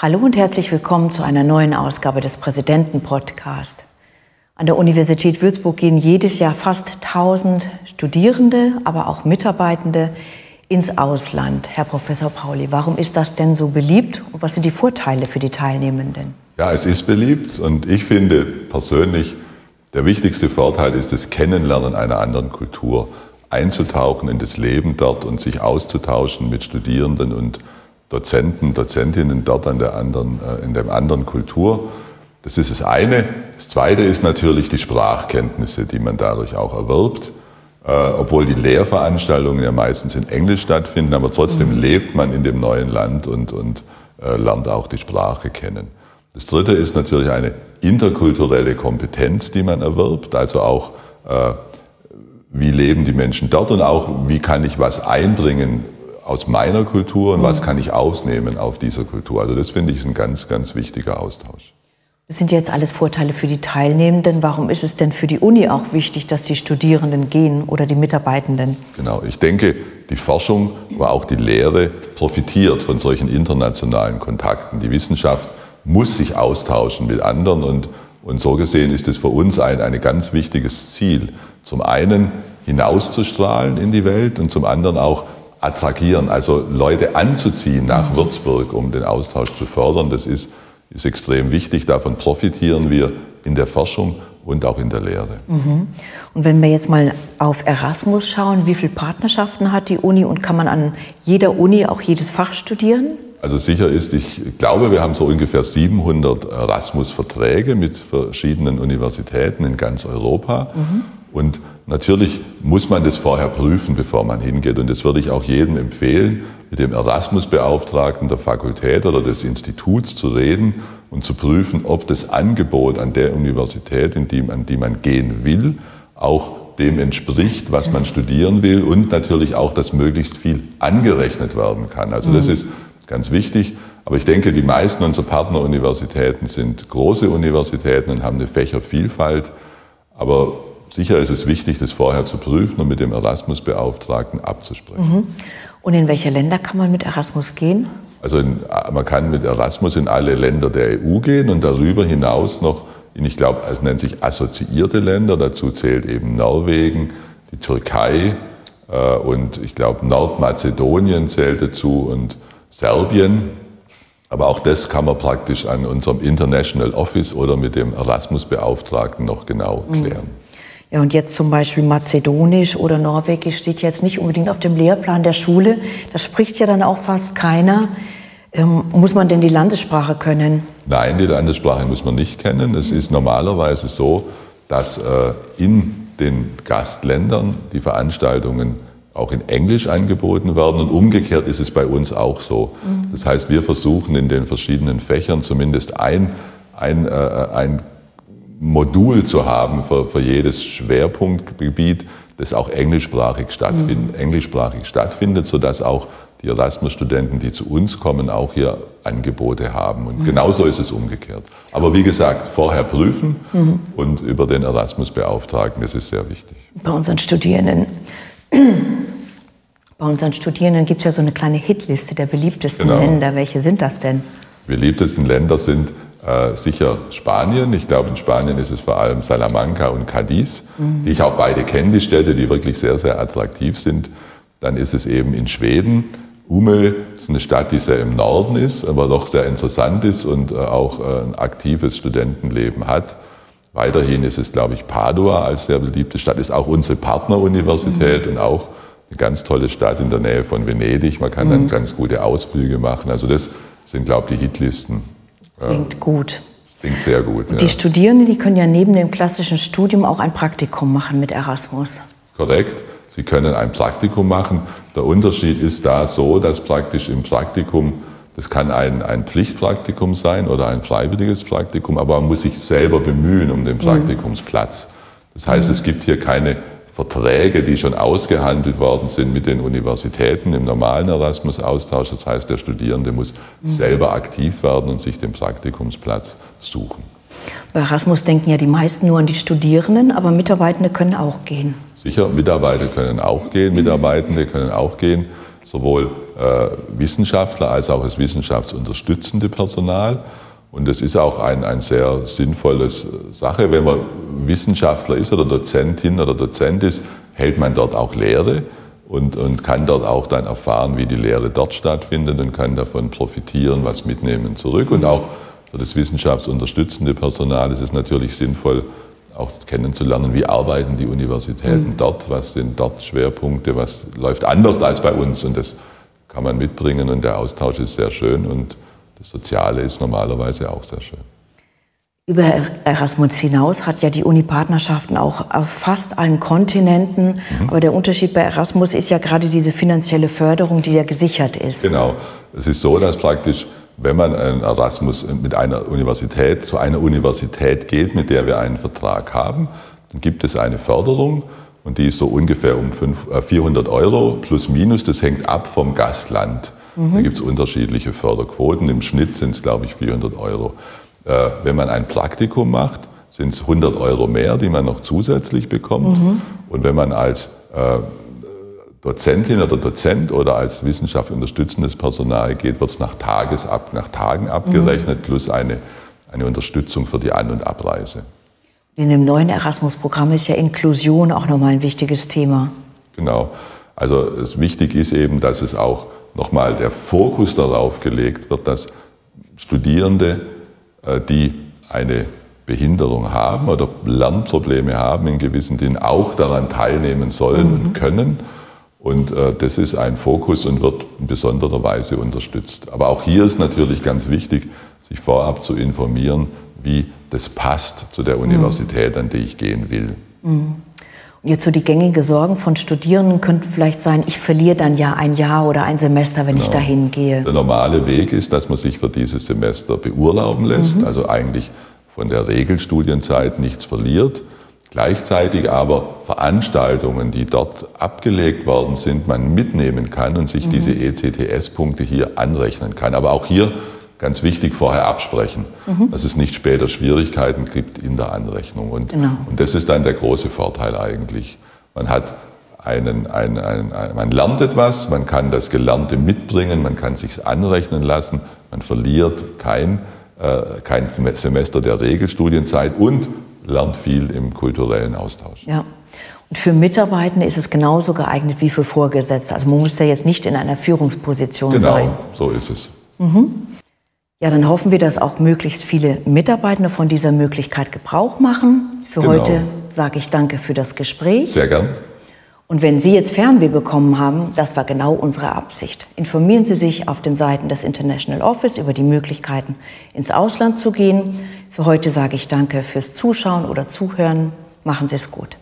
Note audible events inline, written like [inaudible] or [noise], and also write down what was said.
Hallo und herzlich willkommen zu einer neuen Ausgabe des Präsidenten-Podcast. An der Universität Würzburg gehen jedes Jahr fast 1000 Studierende, aber auch Mitarbeitende ins Ausland. Herr Professor Pauli, warum ist das denn so beliebt und was sind die Vorteile für die Teilnehmenden? Ja, es ist beliebt und ich finde persönlich, der wichtigste Vorteil ist das Kennenlernen einer anderen Kultur, einzutauchen in das Leben dort und sich auszutauschen mit Studierenden und Dozenten, Dozentinnen dort an der anderen, äh, in der anderen Kultur. Das ist das eine. Das zweite ist natürlich die Sprachkenntnisse, die man dadurch auch erwirbt. Äh, obwohl die Lehrveranstaltungen ja meistens in Englisch stattfinden, aber trotzdem mhm. lebt man in dem neuen Land und, und äh, lernt auch die Sprache kennen. Das dritte ist natürlich eine interkulturelle Kompetenz, die man erwirbt, also auch äh, wie leben die Menschen dort und auch wie kann ich was einbringen aus meiner Kultur und was mhm. kann ich ausnehmen auf dieser Kultur. Also das finde ich ein ganz, ganz wichtiger Austausch. Das sind jetzt alles Vorteile für die Teilnehmenden. Warum ist es denn für die Uni auch wichtig, dass die Studierenden gehen oder die Mitarbeitenden? Genau, ich denke, die Forschung, aber auch die Lehre profitiert von solchen internationalen Kontakten. Die Wissenschaft muss sich austauschen mit anderen und, und so gesehen ist es für uns ein, ein ganz wichtiges Ziel. Zum einen hinauszustrahlen in die Welt und zum anderen auch attragieren, also Leute anzuziehen nach Würzburg, um den Austausch zu fördern. Das ist, ist extrem wichtig. Davon profitieren wir in der Forschung und auch in der Lehre. Mhm. Und wenn wir jetzt mal auf Erasmus schauen, wie viele Partnerschaften hat die Uni und kann man an jeder Uni auch jedes Fach studieren? Also sicher ist, ich glaube, wir haben so ungefähr 700 Erasmus-Verträge mit verschiedenen Universitäten in ganz Europa. Mhm. Und natürlich muss man das vorher prüfen, bevor man hingeht. Und das würde ich auch jedem empfehlen, mit dem Erasmus-Beauftragten der Fakultät oder des Instituts zu reden und zu prüfen, ob das Angebot an der Universität, in die, an die man gehen will, auch dem entspricht, was man studieren will und natürlich auch, dass möglichst viel angerechnet werden kann. Also das mhm. ist ganz wichtig. Aber ich denke, die meisten unserer Partneruniversitäten sind große Universitäten und haben eine Fächervielfalt. Aber sicher ist es wichtig, das vorher zu prüfen und mit dem Erasmus-Beauftragten abzusprechen. Mhm. Und in welche Länder kann man mit Erasmus gehen? Also in, man kann mit Erasmus in alle Länder der EU gehen und darüber hinaus noch in, ich glaube, es nennt sich assoziierte Länder. Dazu zählt eben Norwegen, die Türkei äh, und ich glaube Nordmazedonien zählt dazu und Serbien. Aber auch das kann man praktisch an unserem International Office oder mit dem Erasmus-Beauftragten noch genau mhm. klären. Mhm. Ja, und jetzt zum Beispiel Mazedonisch oder Norwegisch steht jetzt nicht unbedingt auf dem Lehrplan der Schule. Das spricht ja dann auch fast keiner. Ähm, muss man denn die Landessprache können? Nein, die Landessprache muss man nicht kennen. Es ist normalerweise so, dass äh, in den Gastländern die Veranstaltungen auch in Englisch angeboten werden und umgekehrt ist es bei uns auch so. Mhm. Das heißt, wir versuchen in den verschiedenen Fächern zumindest ein, ein, äh, ein Modul zu haben für, für jedes Schwerpunktgebiet, das auch englischsprachig, stattfind, mhm. englischsprachig stattfindet, sodass auch die Erasmus-Studenten, die zu uns kommen, auch hier Angebote haben. Und mhm. genauso ist es umgekehrt. Aber wie gesagt, vorher prüfen mhm. und über den Erasmus beauftragen, das ist sehr wichtig. Bei unseren Studierenden, [clears throat] bei unseren Studierenden gibt es ja so eine kleine Hitliste der beliebtesten genau. Länder. Welche sind das denn? Die beliebtesten Länder sind äh, sicher Spanien. Ich glaube, in Spanien ist es vor allem Salamanca und Cadiz, mhm. die ich auch beide kenne, die Städte, die wirklich sehr, sehr attraktiv sind. Dann ist es eben in Schweden. Umeå ist eine Stadt, die sehr im Norden ist, aber doch sehr interessant ist und äh, auch äh, ein aktives Studentenleben hat. Weiterhin ist es, glaube ich, Padua als sehr beliebte Stadt, ist auch unsere Partneruniversität mhm. und auch eine ganz tolle Stadt in der Nähe von Venedig. Man kann mhm. dann ganz gute Ausflüge machen. Also das sind, glaube ich, die Hitlisten. Klingt gut. Klingt sehr gut. Ja. Die Studierenden, die können ja neben dem klassischen Studium auch ein Praktikum machen mit Erasmus. Korrekt. Sie können ein Praktikum machen. Der Unterschied ist da so, dass praktisch im Praktikum, das kann ein, ein Pflichtpraktikum sein oder ein freiwilliges Praktikum, aber man muss sich selber bemühen um den mhm. Praktikumsplatz. Das heißt, mhm. es gibt hier keine Verträge, die schon ausgehandelt worden sind mit den Universitäten im normalen Erasmus-Austausch. Das heißt, der Studierende muss mhm. selber aktiv werden und sich den Praktikumsplatz suchen. Bei Erasmus denken ja die meisten nur an die Studierenden, aber Mitarbeitende können auch gehen. Sicher, Mitarbeiter können auch gehen, Mitarbeitende können auch gehen. sowohl äh, Wissenschaftler als auch das wissenschaftsunterstützende Personal. Und das ist auch ein, ein sehr sinnvolles Sache. Wenn man Wissenschaftler ist oder Dozentin oder Dozent ist, hält man dort auch Lehre und, und kann dort auch dann erfahren, wie die Lehre dort stattfindet und kann davon profitieren, was mitnehmen zurück. Und auch für das wissenschaftsunterstützende Personal ist es natürlich sinnvoll, auch kennenzulernen, wie arbeiten die Universitäten mhm. dort, was sind dort Schwerpunkte, was läuft anders als bei uns. Und das kann man mitbringen und der Austausch ist sehr schön und das Soziale ist normalerweise auch sehr schön. Über Erasmus hinaus hat ja die Uni Partnerschaften auch auf fast allen Kontinenten. Mhm. Aber der Unterschied bei Erasmus ist ja gerade diese finanzielle Förderung, die ja gesichert ist. Genau. Es ist so, dass praktisch, wenn man ein Erasmus mit einer Universität zu einer Universität geht, mit der wir einen Vertrag haben, dann gibt es eine Förderung und die ist so ungefähr um 400 äh, Euro plus minus. Das hängt ab vom Gastland. Mhm. Da gibt es unterschiedliche Förderquoten. Im Schnitt sind es, glaube ich, 400 Euro. Äh, wenn man ein Praktikum macht, sind es 100 Euro mehr, die man noch zusätzlich bekommt. Mhm. Und wenn man als äh, Dozentin oder Dozent oder als wissenschaftsunterstützendes Personal geht, wird es nach, Tagesab, nach Tagen abgerechnet, mhm. plus eine, eine Unterstützung für die An- und Abreise. In dem neuen Erasmus-Programm ist ja Inklusion auch nochmal ein wichtiges Thema. Genau. Also es wichtig ist eben, dass es auch nochmal der Fokus darauf gelegt wird, dass Studierende die eine Behinderung haben oder Lernprobleme haben in gewissen Dingen, auch daran teilnehmen sollen mhm. und können. Und äh, das ist ein Fokus und wird in besonderer Weise unterstützt. Aber auch hier ist natürlich ganz wichtig, sich vorab zu informieren, wie das passt zu der mhm. Universität, an die ich gehen will. Mhm. Und jetzt so die gängige Sorgen von Studierenden könnten vielleicht sein, ich verliere dann ja ein Jahr oder ein Semester, wenn genau. ich dahin gehe. Der normale Weg ist, dass man sich für dieses Semester beurlauben lässt, mhm. also eigentlich von der Regelstudienzeit nichts verliert. Gleichzeitig aber Veranstaltungen, die dort abgelegt worden sind, man mitnehmen kann und sich mhm. diese ECTS-Punkte hier anrechnen kann. Aber auch hier ganz wichtig vorher absprechen, mhm. dass es nicht später Schwierigkeiten gibt in der Anrechnung. Und, genau. und das ist dann der große Vorteil eigentlich. Man hat einen, einen, einen, man lernt etwas, man kann das Gelernte mitbringen, man kann sich anrechnen lassen, man verliert kein, äh, kein Semester der Regelstudienzeit und lernt viel im kulturellen Austausch. Ja. Und für Mitarbeitende ist es genauso geeignet wie für Vorgesetzte. Also man muss ja jetzt nicht in einer Führungsposition genau, sein. Genau, so ist es. Mhm. Ja, dann hoffen wir, dass auch möglichst viele Mitarbeitende von dieser Möglichkeit Gebrauch machen. Für genau. heute sage ich danke für das Gespräch. Sehr gern. Und wenn Sie jetzt Fernweh bekommen haben, das war genau unsere Absicht. Informieren Sie sich auf den Seiten des International Office über die Möglichkeiten, ins Ausland zu gehen. Für heute sage ich danke fürs Zuschauen oder Zuhören. Machen Sie es gut.